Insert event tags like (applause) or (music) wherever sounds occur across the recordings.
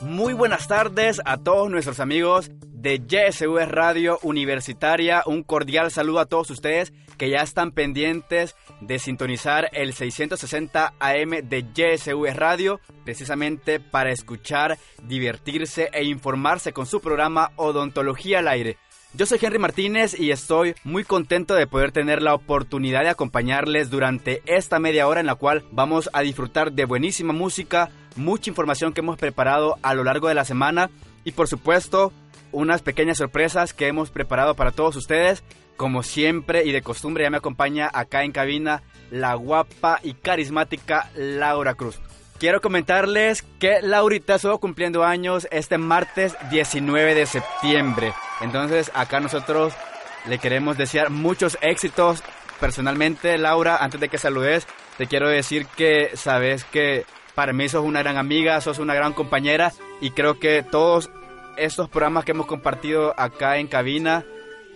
Muy buenas tardes a todos nuestros amigos de YSV Radio Universitaria. Un cordial saludo a todos ustedes que ya están pendientes de sintonizar el 660 AM de YSV Radio, precisamente para escuchar, divertirse e informarse con su programa Odontología al Aire. Yo soy Henry Martínez y estoy muy contento de poder tener la oportunidad de acompañarles durante esta media hora en la cual vamos a disfrutar de buenísima música, mucha información que hemos preparado a lo largo de la semana y por supuesto unas pequeñas sorpresas que hemos preparado para todos ustedes. Como siempre y de costumbre ya me acompaña acá en cabina la guapa y carismática Laura Cruz. Quiero comentarles que Laurita estuvo cumpliendo años este martes 19 de septiembre. Entonces acá nosotros le queremos desear muchos éxitos. Personalmente, Laura, antes de que saludes, te quiero decir que sabes que para mí sos una gran amiga, sos una gran compañera y creo que todos estos programas que hemos compartido acá en cabina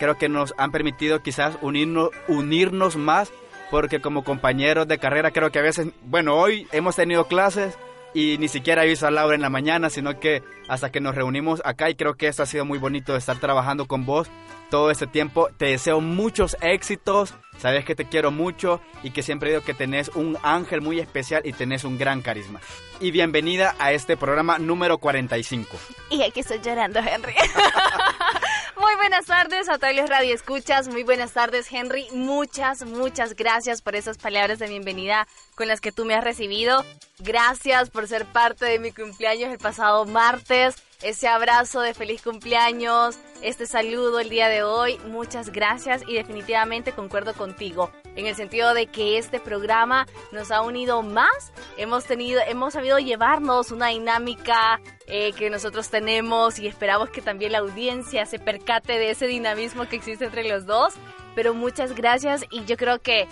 creo que nos han permitido quizás unirnos, unirnos más porque como compañeros de carrera creo que a veces, bueno, hoy hemos tenido clases y ni siquiera he visto a Laura en la mañana, sino que hasta que nos reunimos acá y creo que esto ha sido muy bonito de estar trabajando con vos todo este tiempo. Te deseo muchos éxitos, sabes que te quiero mucho y que siempre digo que tenés un ángel muy especial y tenés un gran carisma. Y bienvenida a este programa número 45. Y aquí estoy llorando, Henry. (laughs) Muy buenas tardes a todos los radioescuchas. Muy buenas tardes, Henry. Muchas, muchas gracias por esas palabras de bienvenida con las que tú me has recibido. Gracias por ser parte de mi cumpleaños el pasado martes ese abrazo de feliz cumpleaños, este saludo el día de hoy. Muchas gracias y definitivamente concuerdo contigo en el sentido de que este programa nos ha unido más. Hemos tenido, hemos sabido llevarnos una dinámica eh, que nosotros tenemos y esperamos que también la audiencia se percate de ese dinamismo que existe entre los dos. Pero muchas gracias y yo creo que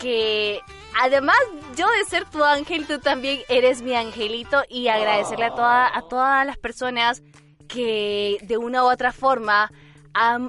que además yo de ser tu ángel, tú también eres mi angelito y agradecerle a, toda, a todas las personas que de una u otra forma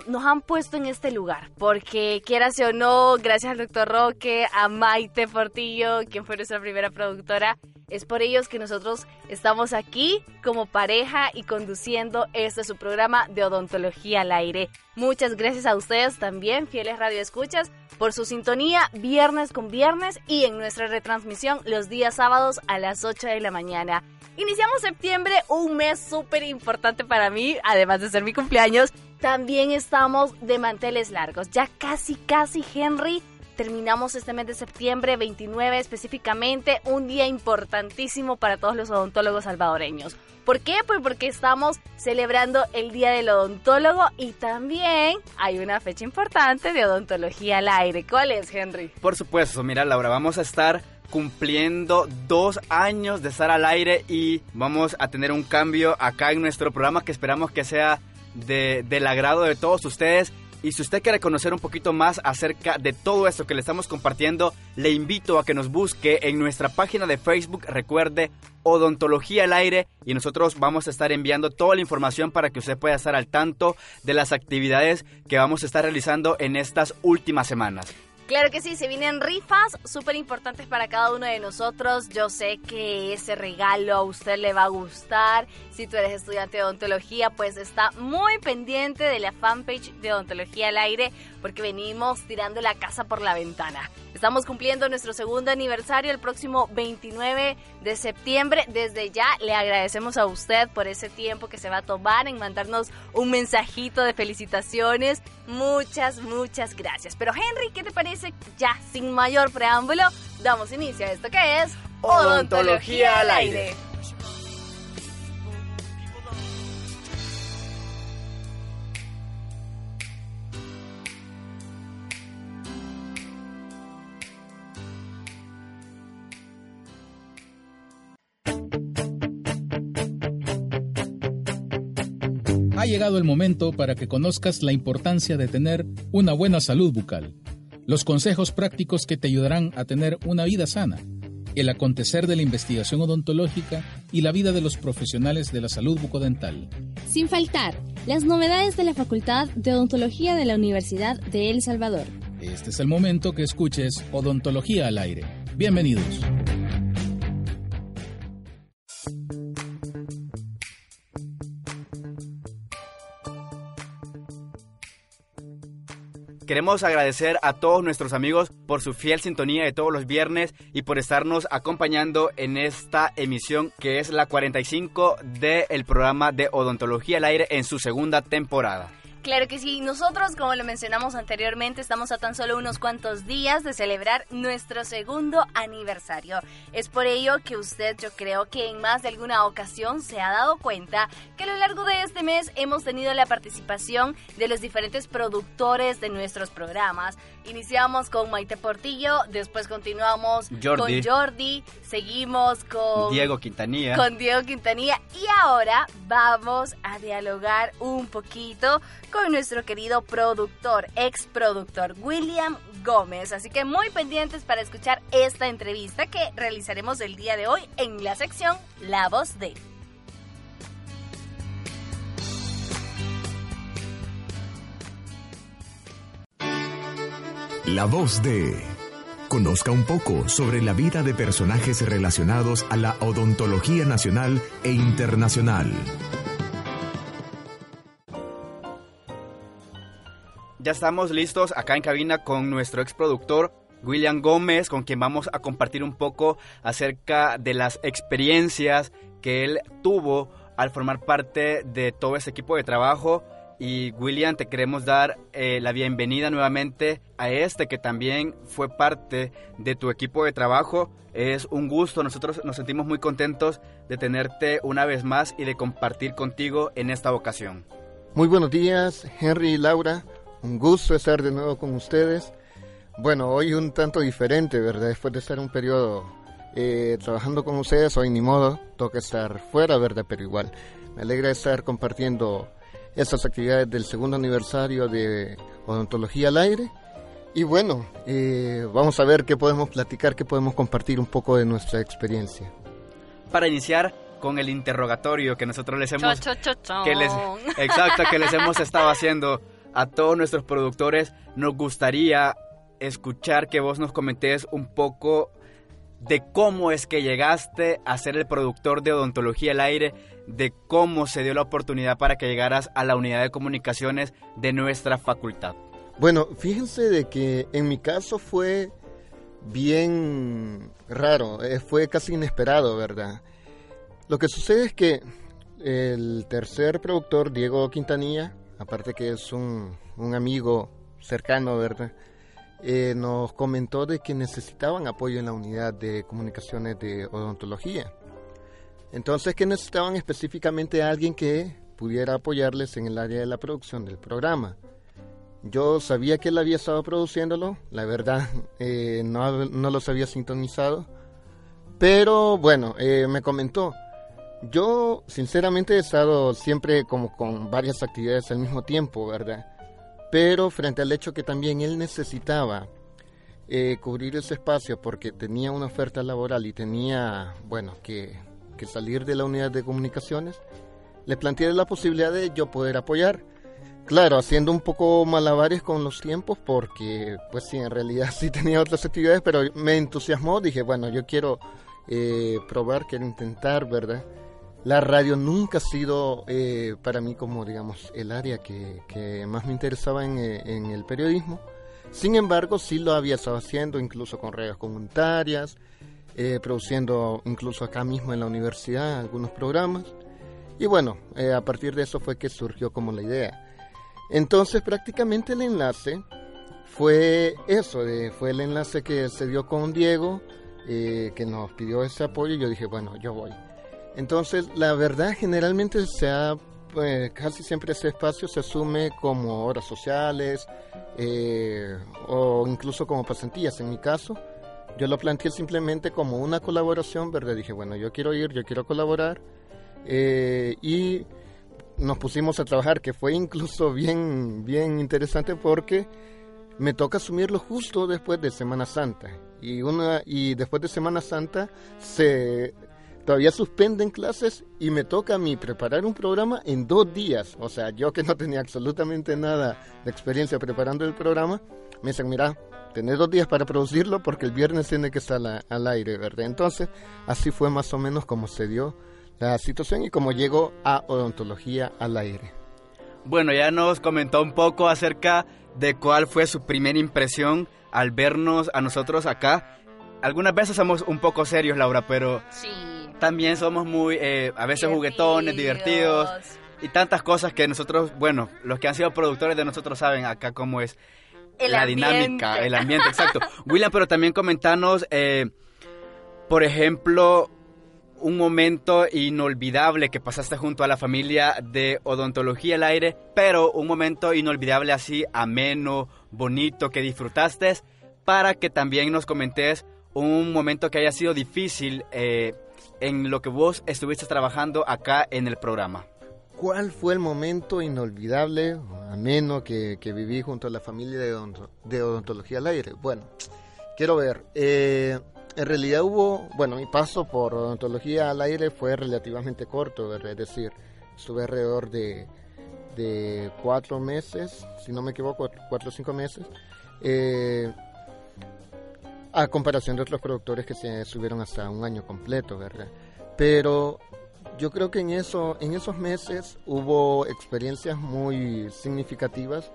nos han puesto en este lugar, porque quieras o no, gracias al doctor Roque, a Maite Portillo, quien fue nuestra primera productora, es por ellos que nosotros estamos aquí como pareja y conduciendo este su programa de odontología al aire. Muchas gracias a ustedes también, fieles radioescuchas, por su sintonía viernes con viernes y en nuestra retransmisión los días sábados a las 8 de la mañana. Iniciamos septiembre, un mes súper importante para mí, además de ser mi cumpleaños. También estamos de manteles largos. Ya casi, casi, Henry, terminamos este mes de septiembre 29 específicamente, un día importantísimo para todos los odontólogos salvadoreños. ¿Por qué? Pues porque estamos celebrando el Día del Odontólogo y también hay una fecha importante de odontología al aire. ¿Cuál es, Henry? Por supuesto, mira Laura, vamos a estar cumpliendo dos años de estar al aire y vamos a tener un cambio acá en nuestro programa que esperamos que sea de, del agrado de todos ustedes y si usted quiere conocer un poquito más acerca de todo esto que le estamos compartiendo, le invito a que nos busque en nuestra página de Facebook. Recuerde Odontología al Aire y nosotros vamos a estar enviando toda la información para que usted pueda estar al tanto de las actividades que vamos a estar realizando en estas últimas semanas. Claro que sí, se vienen rifas súper importantes para cada uno de nosotros. Yo sé que ese regalo a usted le va a gustar. Si tú eres estudiante de odontología, pues está muy pendiente de la fanpage de Odontología al Aire porque venimos tirando la casa por la ventana. Estamos cumpliendo nuestro segundo aniversario el próximo 29 de septiembre. Desde ya le agradecemos a usted por ese tiempo que se va a tomar en mandarnos un mensajito de felicitaciones. Muchas, muchas gracias. Pero Henry, ¿qué te parece? Ya, sin mayor preámbulo, damos inicio a esto que es Odontología al aire. Ha llegado el momento para que conozcas la importancia de tener una buena salud bucal, los consejos prácticos que te ayudarán a tener una vida sana, el acontecer de la investigación odontológica y la vida de los profesionales de la salud bucodental. Sin faltar, las novedades de la Facultad de Odontología de la Universidad de El Salvador. Este es el momento que escuches Odontología al aire. Bienvenidos. Queremos agradecer a todos nuestros amigos por su fiel sintonía de todos los viernes y por estarnos acompañando en esta emisión que es la 45 del programa de Odontología al Aire en su segunda temporada. Claro que sí, nosotros como lo mencionamos anteriormente estamos a tan solo unos cuantos días de celebrar nuestro segundo aniversario. Es por ello que usted yo creo que en más de alguna ocasión se ha dado cuenta que a lo largo de este mes hemos tenido la participación de los diferentes productores de nuestros programas. Iniciamos con Maite Portillo, después continuamos con Jordi, seguimos con Diego Quintanilla. Con Diego Quintanilla y ahora vamos a dialogar un poquito con nuestro querido productor, ex productor William Gómez. Así que muy pendientes para escuchar esta entrevista que realizaremos el día de hoy en la sección La Voz de. La Voz de. Conozca un poco sobre la vida de personajes relacionados a la odontología nacional e internacional. Ya estamos listos acá en cabina con nuestro ex productor William Gómez, con quien vamos a compartir un poco acerca de las experiencias que él tuvo al formar parte de todo ese equipo de trabajo. Y William, te queremos dar eh, la bienvenida nuevamente a este que también fue parte de tu equipo de trabajo. Es un gusto, nosotros nos sentimos muy contentos de tenerte una vez más y de compartir contigo en esta ocasión. Muy buenos días, Henry y Laura. Un gusto estar de nuevo con ustedes. Bueno, hoy un tanto diferente, ¿verdad? Después de estar un periodo eh, trabajando con ustedes, hoy ni modo, toca estar fuera, ¿verdad? Pero igual, me alegra estar compartiendo estas actividades del segundo aniversario de Odontología al Aire. Y bueno, eh, vamos a ver qué podemos platicar, qué podemos compartir un poco de nuestra experiencia. Para iniciar con el interrogatorio que nosotros les hemos... que les, exacto, que les hemos estado haciendo a todos nuestros productores, nos gustaría escuchar que vos nos comentes un poco de cómo es que llegaste a ser el productor de odontología al aire, de cómo se dio la oportunidad para que llegaras a la unidad de comunicaciones de nuestra facultad. Bueno, fíjense de que en mi caso fue bien raro, eh, fue casi inesperado, ¿verdad? Lo que sucede es que el tercer productor, Diego Quintanilla, aparte que es un, amigo cercano, ¿verdad? Eh, nos comentó de que necesitaban apoyo en la unidad de comunicaciones de odontología. Entonces que necesitaban específicamente a alguien que pudiera apoyarles en el área de la producción del programa. Yo sabía que él había estado produciéndolo, la verdad (laughs) eh, no, no, los había sintonizado, pero bueno, eh, me comentó, yo, sinceramente, he estado siempre como con varias actividades al mismo tiempo, ¿verdad? Pero frente al hecho que también él necesitaba eh, cubrir ese espacio porque tenía una oferta laboral y tenía, bueno, que, que salir de la unidad de comunicaciones, le planteé la posibilidad de yo poder apoyar. Claro, haciendo un poco malabares con los tiempos porque, pues sí, en realidad (laughs) sí tenía otras actividades, pero me entusiasmó, dije, bueno, yo quiero eh, probar, quiero intentar, ¿verdad? La radio nunca ha sido eh, para mí como, digamos, el área que, más me interesaba eh, en, el periodismo. Sin embargo, sí lo había estado haciendo, incluso con redes comunitarias, eh, produciendo incluso acá mismo en la universidad algunos programas. Y bueno, a partir de eso fue que surgió como la idea. Entonces, prácticamente el enlace fue eso, fue el enlace que se dio con Diego, que nos pidió ese apoyo y yo dije, bueno, yo voy. Entonces, la verdad, generalmente se ha, pues, casi siempre ese espacio se asume como horas sociales eh, o incluso como pasantías. En mi caso, yo lo planteé simplemente como una colaboración, ¿verdad? Dije, bueno, yo quiero ir, yo quiero colaborar. Eh, y nos pusimos a trabajar, que fue incluso (laughs) bien, bien interesante porque me toca asumirlo justo después de Semana Santa. Y, una, y después de Semana Santa se todavía suspenden clases y me toca a mí preparar un programa en dos días. O sea, yo que no tenía absolutamente nada de experiencia preparando el programa, me dicen, mira, tenés dos días para producirlo porque el viernes tiene que estar al aire, ¿verdad? Entonces, así fue más o menos como se dio la situación y como llegó a odontología al aire. Bueno, ya nos comentó un poco acerca de cuál fue su primera impresión al vernos a nosotros acá. Algunas veces somos un poco serios, Laura, pero Sí. También somos muy, eh, a veces juguetones, divertidos y tantas cosas que nosotros, bueno, los que han sido productores de nosotros saben acá cómo es El la ambiente. dinámica, el ambiente, exacto. (laughs) William, pero también comentanos, eh, por ejemplo, un momento inolvidable que pasaste junto a la familia de Odontología al Aire, pero un momento inolvidable así, ameno, bonito, que disfrutaste, para que también nos comentes un momento que haya sido difícil eh, en lo que vos estuviste trabajando acá en el programa. ¿Cuál fue el momento inolvidable, ameno, que, que viví junto a la familia de, odonto- de odontología al aire? Bueno, quiero ver. eh, en realidad hubo, bueno, mi paso por odontología al aire fue relativamente corto, ¿verdad? es decir, estuve alrededor de, de cuatro meses, si no me equivoco, cuatro o cinco meses, eh, a comparación de otros productores que se estuvieron hasta un año completo, ¿verdad? Pero yo creo que en eso en esos meses hubo experiencias muy significativas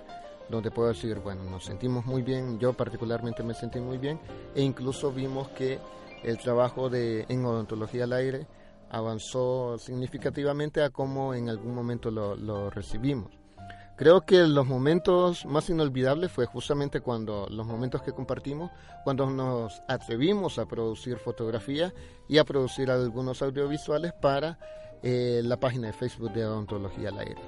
donde puedo decir bueno nos sentimos muy bien yo particularmente me sentí muy bien e incluso vimos que el trabajo de en odontología al aire avanzó significativamente a como en algún momento lo, lo recibimos creo que los momentos más inolvidables fue justamente cuando los momentos que compartimos cuando nos atrevimos a producir fotografía y a producir algunos audiovisuales para eh, la página de Facebook de Odontología al Aire.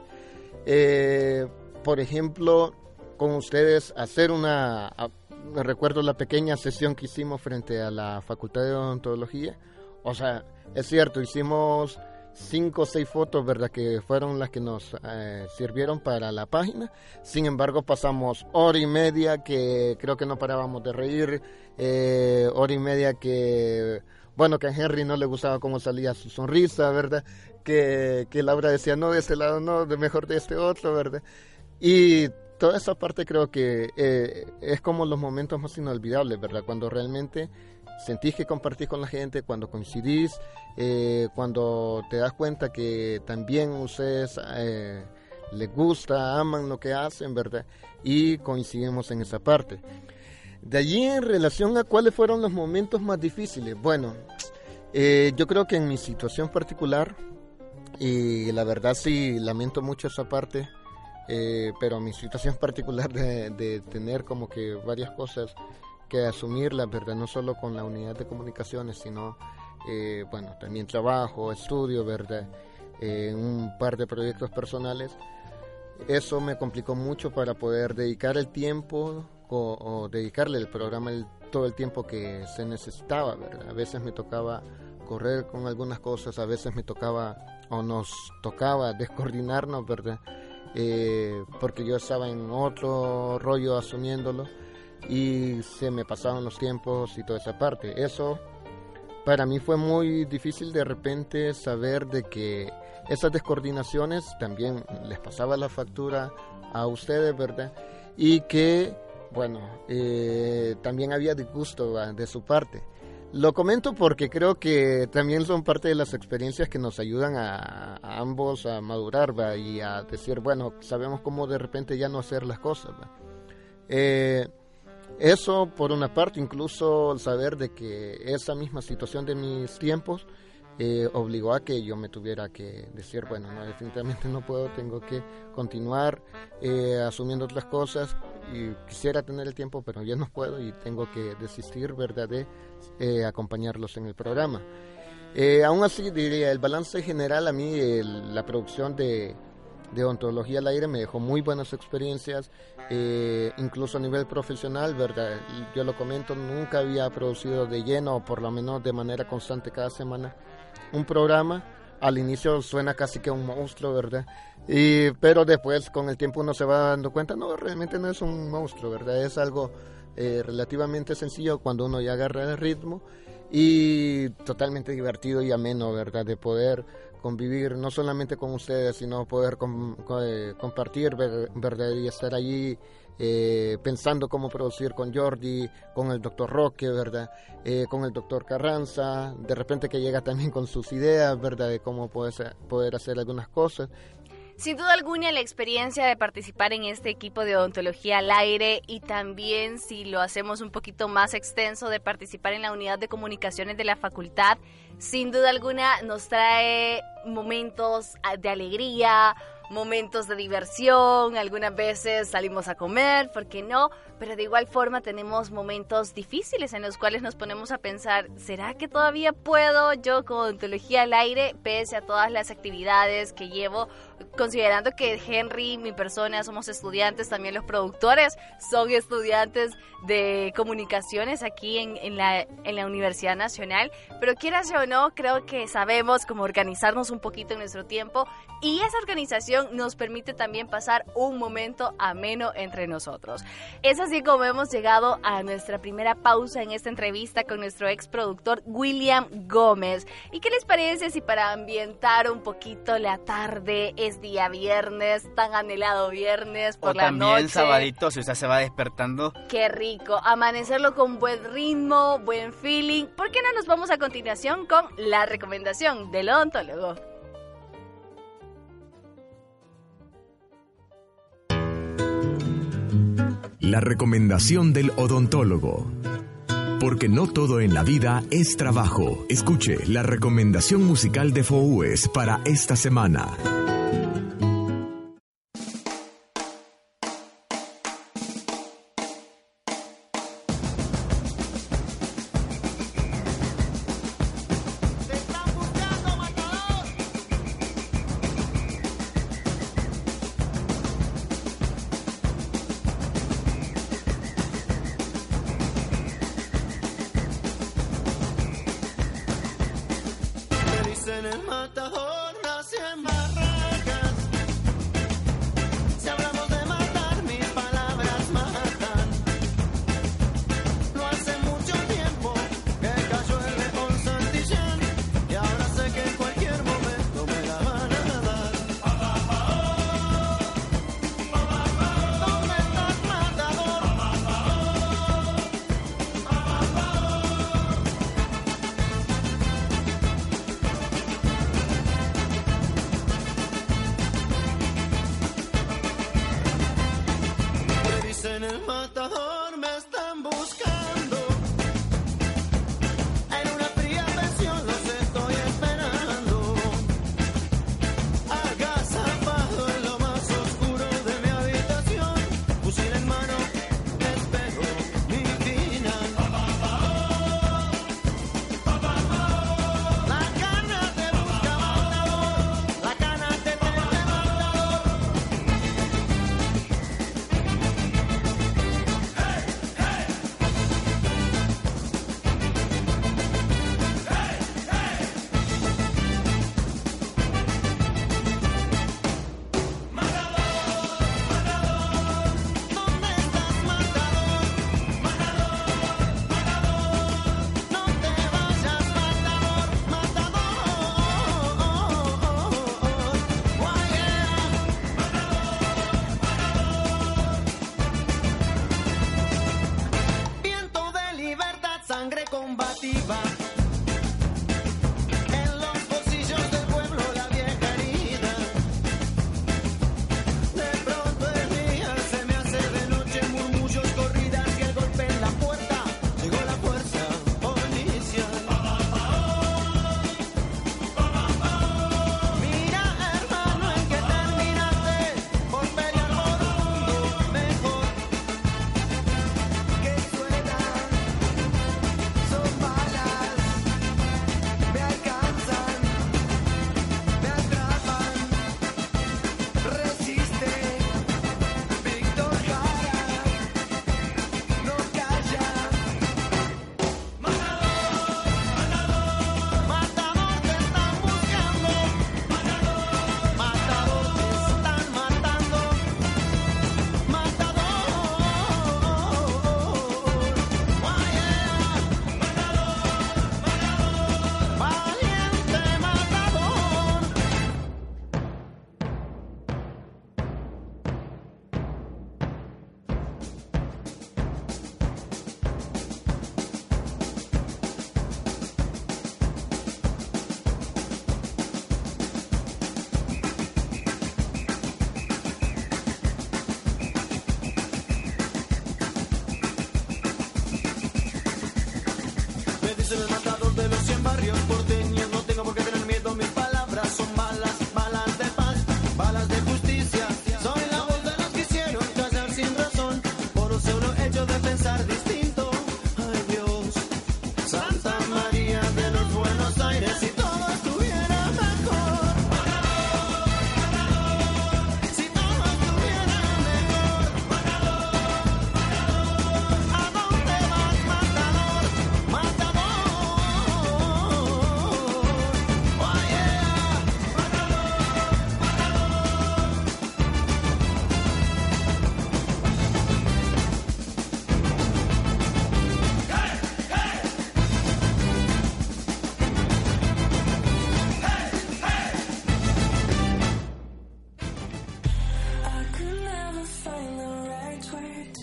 Eh, por ejemplo, con ustedes hacer una, a- recuerdo la pequeña sesión que hicimos frente a la Facultad de Odontología, o sea, es cierto, hicimos cinco o seis fotos, ¿verdad? Que fueron las que nos eh, sirvieron para la página. Sin embargo, pasamos hora y media que creo que no parábamos de reír, eh, hora y media que, bueno, que a Henry no le gustaba cómo salía su sonrisa, ¿verdad? Que, que Laura decía, no, de este lado no, de mejor de este otro, ¿verdad? Y toda esa parte creo que eh, es como los momentos más inolvidables, ¿verdad? Cuando realmente sentís que compartís con la gente, cuando coincidís, eh, cuando te das cuenta que también ustedes eh, les gusta, aman lo que hacen, ¿verdad? Y coincidimos en esa parte. De allí en relación a cuáles fueron los momentos más difíciles, bueno, eh, yo creo que en mi situación particular, y la verdad sí lamento mucho esa parte, pero mi situación particular de, de tener como que varias cosas que asumir, la verdad, no solo con la unidad de comunicaciones, sino, eh, bueno, también trabajo, estudio, ¿verdad? Eh, un par de proyectos personales. Eso me complicó mucho para poder dedicar el tiempo o, dedicarle el programa todo el tiempo que se necesitaba. A veces me tocaba correr con algunas cosas, a veces me tocaba o nos tocaba (laughs) descoordinarnos, ¿verdad? Eh, porque yo estaba en otro rollo asumiéndolo y se me pasaban los tiempos y toda esa parte. Eso para mí fue muy difícil de repente saber de que esas descoordinaciones también les pasaba la factura a ustedes, ¿verdad? Y que, bueno, eh, también había disgusto ¿va? de su parte. Lo comento porque creo que también son parte de las experiencias que nos ayudan a, a ambos a madurar ¿va? y a decir, bueno, sabemos cómo de repente ya no hacer las cosas. Eh, eso por una parte, incluso el saber de que esa misma situación de mis tiempos eh, obligó a que yo me tuviera que decir, bueno, no, definitivamente no puedo, tengo que continuar eh, asumiendo otras cosas y quisiera tener el tiempo, pero ya no puedo y tengo que desistir, ¿verdad?, de eh, acompañarlos en el programa. Eh, aún así, diría, el balance general a mí, la producción de, de ontología al aire me dejó muy buenas experiencias, eh, incluso a nivel profesional, ¿verdad? Yo lo comento, nunca había producido de lleno, o por lo menos de manera constante cada semana, un programa. Al inicio suena casi que un monstruo, ¿verdad? Y, pero después, con el tiempo, uno se va dando cuenta, no, realmente no es un monstruo, ¿verdad? Es algo eh, relativamente sencillo cuando uno ya agarra el ritmo y totalmente divertido y ameno, ¿verdad? De poder convivir no solamente con ustedes, sino poder eh, compartir, ver-. Y estar allí eh, pensando cómo producir con Jordi, con el doctor Roque, ¿verdad? Eh, con el doctor Carranza, de repente que llega también con sus ideas, ¿verdad? De cómo poder, poder hacer algunas cosas. Sin duda alguna la experiencia de participar en este equipo de odontología al aire y también si lo hacemos un poquito más extenso de participar en la unidad de comunicaciones de la facultad, sin duda alguna nos trae momentos de alegría, momentos de diversión, algunas veces salimos a comer, ¿por qué no? Pero de igual forma tenemos momentos difíciles en los cuales nos ponemos a pensar, ¿será que todavía puedo yo con odontología al aire pese a todas las actividades que llevo? Considerando que Henry, mi persona, somos estudiantes, también los productores son estudiantes de comunicaciones aquí en, en, la, en la Universidad Nacional, pero quieras o no, creo que sabemos cómo organizarnos un poquito en nuestro tiempo y esa organización nos permite también pasar un momento ameno entre nosotros. Es así como hemos llegado a nuestra primera pausa en esta entrevista con nuestro ex productor William Gómez. ¿Y qué les parece si para ambientar un poquito la tarde es día viernes, tan anhelado viernes por o la también noche? sabadito, si usted se va despertando. Qué rico, amanecerlo con buen ritmo, buen feeling. ¿Por qué no nos vamos a continuación con la recomendación del odontólogo? La recomendación del odontólogo. Porque no todo en la vida es trabajo. Escuche la recomendación musical de FOUES para esta semana.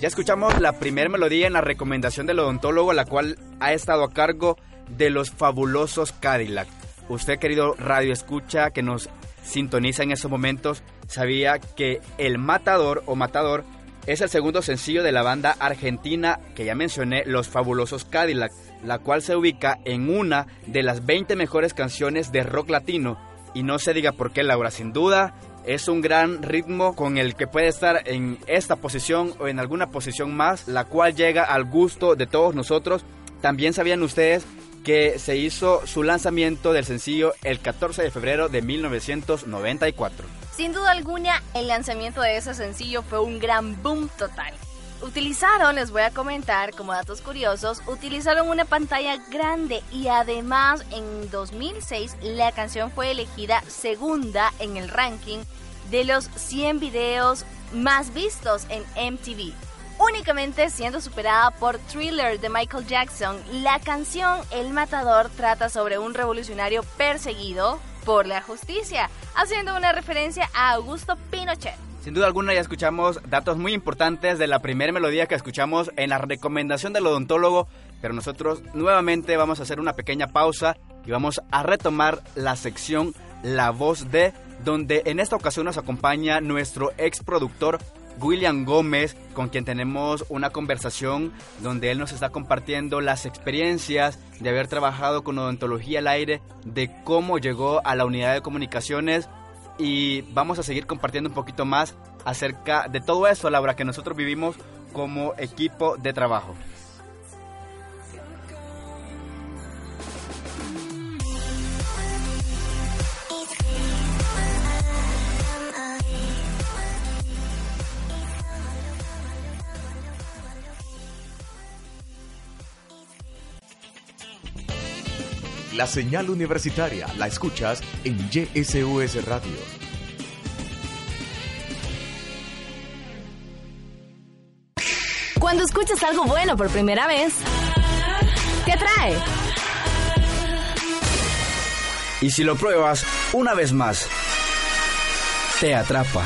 Escuchamos la primera melodía en la recomendación del odontólogo, la cual ha estado a cargo de los fabulosos Cadillac. Usted, querido radio escucha, que nos sintoniza en estos momentos, sabía que El Matador o Matador es el segundo sencillo de la banda argentina que ya mencioné, Los Fabulosos Cadillac, la cual se ubica en una de las 20 mejores canciones de rock latino. Y no se diga por qué, Laura, sin duda es un gran ritmo con el que puede estar en esta posición o en alguna posición más, la cual llega al gusto de todos nosotros. También sabían ustedes que se hizo su lanzamiento del sencillo el 14 de febrero de 1994. Sin duda alguna, el lanzamiento de ese sencillo fue un gran boom total. Utilizaron, les voy a comentar como datos curiosos, utilizaron una pantalla grande y además en 2006 la canción fue elegida segunda en el ranking de los 100 videos más vistos en MTV. Únicamente siendo superada por Thriller de Michael Jackson, la canción El Matador trata sobre un revolucionario perseguido por la justicia, haciendo una referencia a Augusto Pinochet. Sin duda alguna ya escuchamos datos muy importantes de la primera melodía que escuchamos en la recomendación del odontólogo, pero nosotros nuevamente vamos a hacer una pequeña pausa y vamos a retomar la sección La voz de, donde en esta ocasión nos acompaña nuestro ex productor William Gómez, con quien tenemos una conversación donde él nos está compartiendo las experiencias de haber trabajado con odontología al aire, de cómo llegó a la unidad de comunicaciones y vamos a seguir compartiendo un poquito más acerca de todo eso, Laura, que nosotros vivimos como equipo de trabajo. La señal universitaria la escuchas en YSUS Radio. Cuando escuchas algo bueno por primera vez, te atrae. Y si lo pruebas una vez más, te atrapa.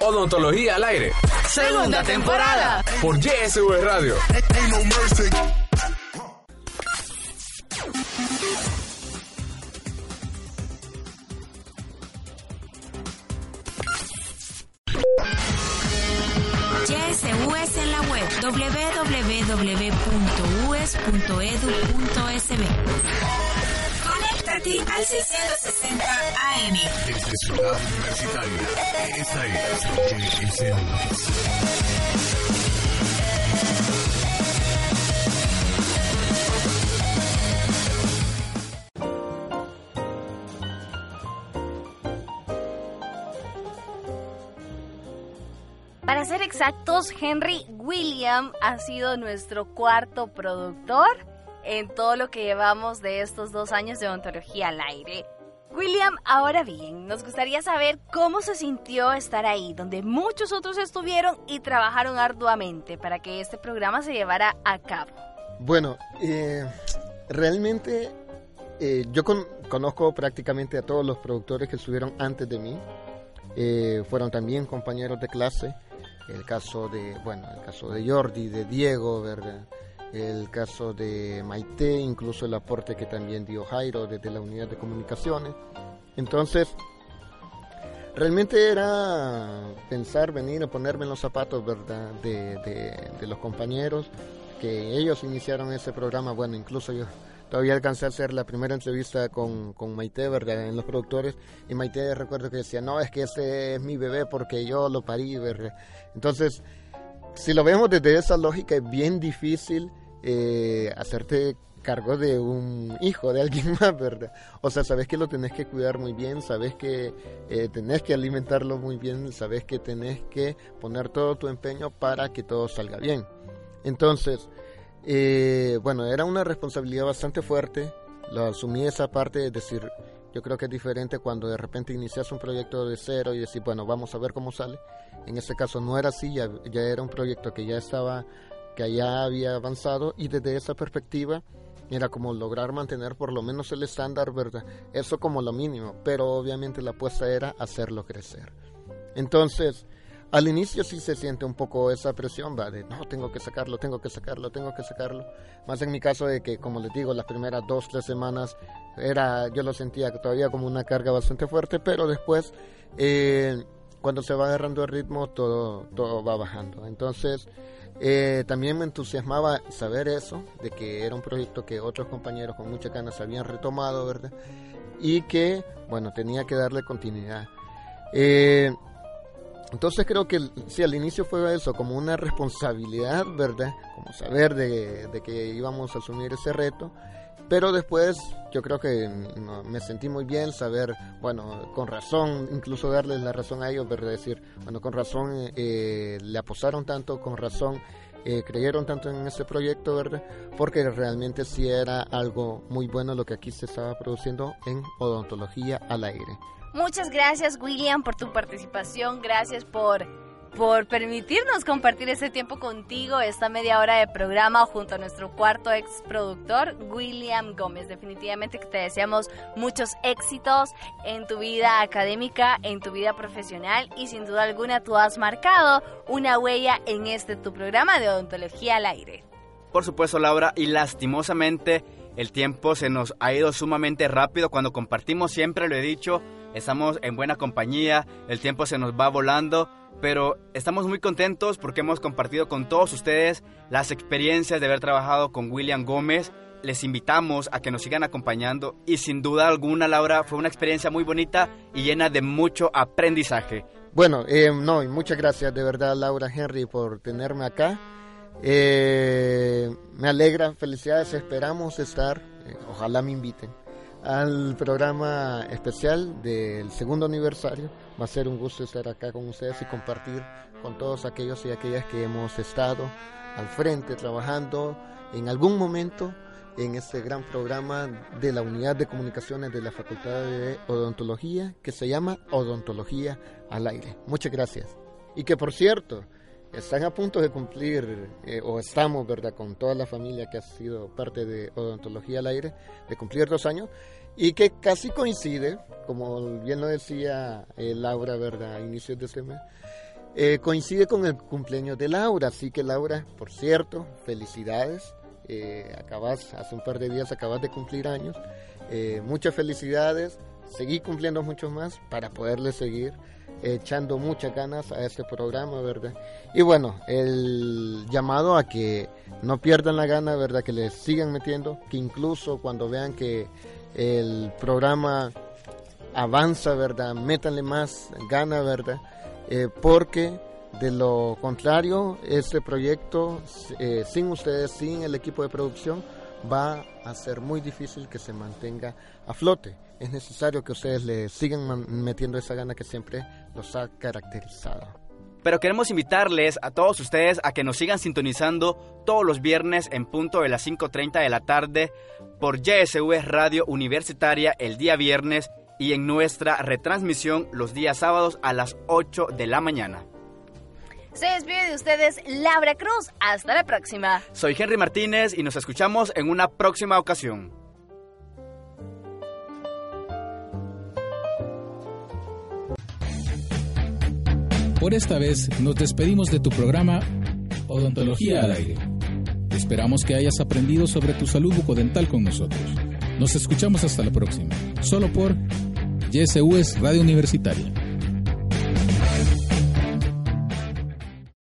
Odontología al aire. Segunda temporada. Por YSV Radio. Para ser exactos, Henry William ha sido nuestro cuarto productor en todo lo que llevamos de estos dos años de odontología al aire. William, ahora bien, nos gustaría saber cómo se sintió estar ahí, donde muchos otros estuvieron y trabajaron arduamente para que este programa se llevara a cabo. Bueno, eh, realmente eh, yo con- conozco prácticamente a todos los productores que estuvieron antes de mí. Eh, fueron también compañeros de clase. El caso de, bueno, el caso de Jordi, de Diego, ¿verdad? El caso de Maite, incluso el aporte que también dio Jairo desde la unidad de comunicaciones. Entonces, realmente era pensar, venir a ponerme en los zapatos, ¿verdad? De, de- de los compañeros que ellos iniciaron ese programa. Bueno, incluso yo todavía alcancé a hacer la primera entrevista con, con Maite, ¿verdad? En los productores. Y Maite recuerdo que decía, no, es que ese es mi bebé porque yo lo parí, ¿verdad? Entonces, si lo vemos desde esa lógica, es bien difícil eh, hacerte cargo de un hijo de alguien (laughs) más, ¿verdad? O sea, sabes que lo tenés que cuidar muy bien, sabes que eh, tenés que alimentarlo muy bien, sabes que tenés que poner todo tu empeño para que todo salga bien. Entonces, eh, bueno, era una responsabilidad bastante fuerte, lo asumí esa parte, es decir, yo creo que es diferente cuando de repente inicias un proyecto de cero y decir, bueno, vamos a ver cómo sale. En este caso no era así, ya, ya era un proyecto que ya estaba, que ya había avanzado y desde esa perspectiva era como lograr mantener por lo menos el estándar, ¿verdad? Eso como lo mínimo, pero obviamente la apuesta era hacerlo crecer. Entonces, Al inicio sí se siente un poco esa presión, va, de no, tengo que sacarlo, tengo que sacarlo, tengo que sacarlo. Más en mi caso de que, como les digo, las primeras dos, tres semanas era, yo lo sentía todavía como una carga bastante fuerte, pero después, eh, cuando se va agarrando el ritmo, todo, todo va bajando. Entonces, eh, también me entusiasmaba saber eso, de que era un proyecto que otros compañeros con muchas ganas habían retomado, ¿verdad? Y que, bueno, tenía que darle continuidad. Eh, entonces creo que sí, al inicio fue eso, como una responsabilidad, ¿verdad? Como saber de, de que íbamos a asumir ese reto. Pero después yo creo que me sentí muy bien saber, bueno, con razón, incluso darles la razón a ellos, ¿verdad? Decir, bueno, con razón eh, le apostaron tanto, con razón eh, creyeron tanto en este proyecto, ¿verdad? Porque realmente sí era algo muy bueno lo que aquí se estaba produciendo en odontología al aire. Muchas gracias William por tu participación, gracias por por permitirnos compartir este tiempo contigo, esta media hora de programa junto a nuestro cuarto ex productor, William Gómez. Definitivamente que te deseamos muchos éxitos en tu vida académica, en tu vida profesional y sin duda alguna tú has marcado una huella en este tu programa de odontología al aire. Por supuesto, Laura, y lastimosamente el tiempo se nos ha ido sumamente rápido cuando compartimos, siempre lo he dicho, estamos en buena compañía, el tiempo se nos va volando pero estamos muy contentos porque hemos compartido con todos ustedes las experiencias de haber trabajado con William Gómez. Les invitamos a que nos sigan acompañando y sin duda alguna, Laura, fue una experiencia muy bonita y llena de mucho aprendizaje. Bueno, eh, no, y muchas gracias de verdad, Laura Henry, por tenerme acá. Eh, me alegra, felicidades, esperamos estar, eh, ojalá me inviten al programa especial del segundo aniversario. Va a ser un gusto estar acá con ustedes y compartir con todos aquellos y aquellas que hemos estado al frente trabajando en algún momento en este gran programa de la Unidad de Comunicaciones de la Facultad de Odontología que se llama Odontología al Aire. Muchas gracias. Y que por cierto, están a punto de cumplir, eh, o estamos, ¿verdad?, con toda la familia que ha sido parte de Odontología al Aire, de cumplir dos años y que casi coincide, como bien lo decía eh, Laura, ¿verdad?, a inicios de este mes, eh, coincide con el cumpleaños de Laura. Así que Laura, por cierto, felicidades. Eh, acabas, hace un par de días acabas de cumplir años. muchas felicidades. Seguí cumpliendo muchos más para poderle seguir echando muchas ganas a este programa, ¿verdad? Y bueno, el llamado a que no pierdan la gana, ¿verdad? Que le sigan metiendo, que incluso cuando vean que el programa avanza, ¿verdad? Métanle más gana, ¿verdad? Eh, porque de lo contrario, este proyecto, eh, sin ustedes, sin el equipo de producción, va a ser muy difícil que se mantenga a flote. Es necesario que ustedes le sigan metiendo esa gana que siempre los ha caracterizado. Pero queremos invitarles a todos ustedes a que nos sigan sintonizando todos los viernes en punto de las 5.30 de la tarde por YSV Radio Universitaria el día viernes y en nuestra retransmisión los días sábados a las 8 de la mañana. Se despide de ustedes Laura Cruz. Hasta la próxima. Soy Henry Martínez y nos escuchamos en una próxima ocasión. Por esta vez nos despedimos de tu programa Odontología al aire. Esperamos que hayas aprendido sobre tu salud bucodental con nosotros. Nos escuchamos hasta la próxima, solo por YSUS Radio Universitaria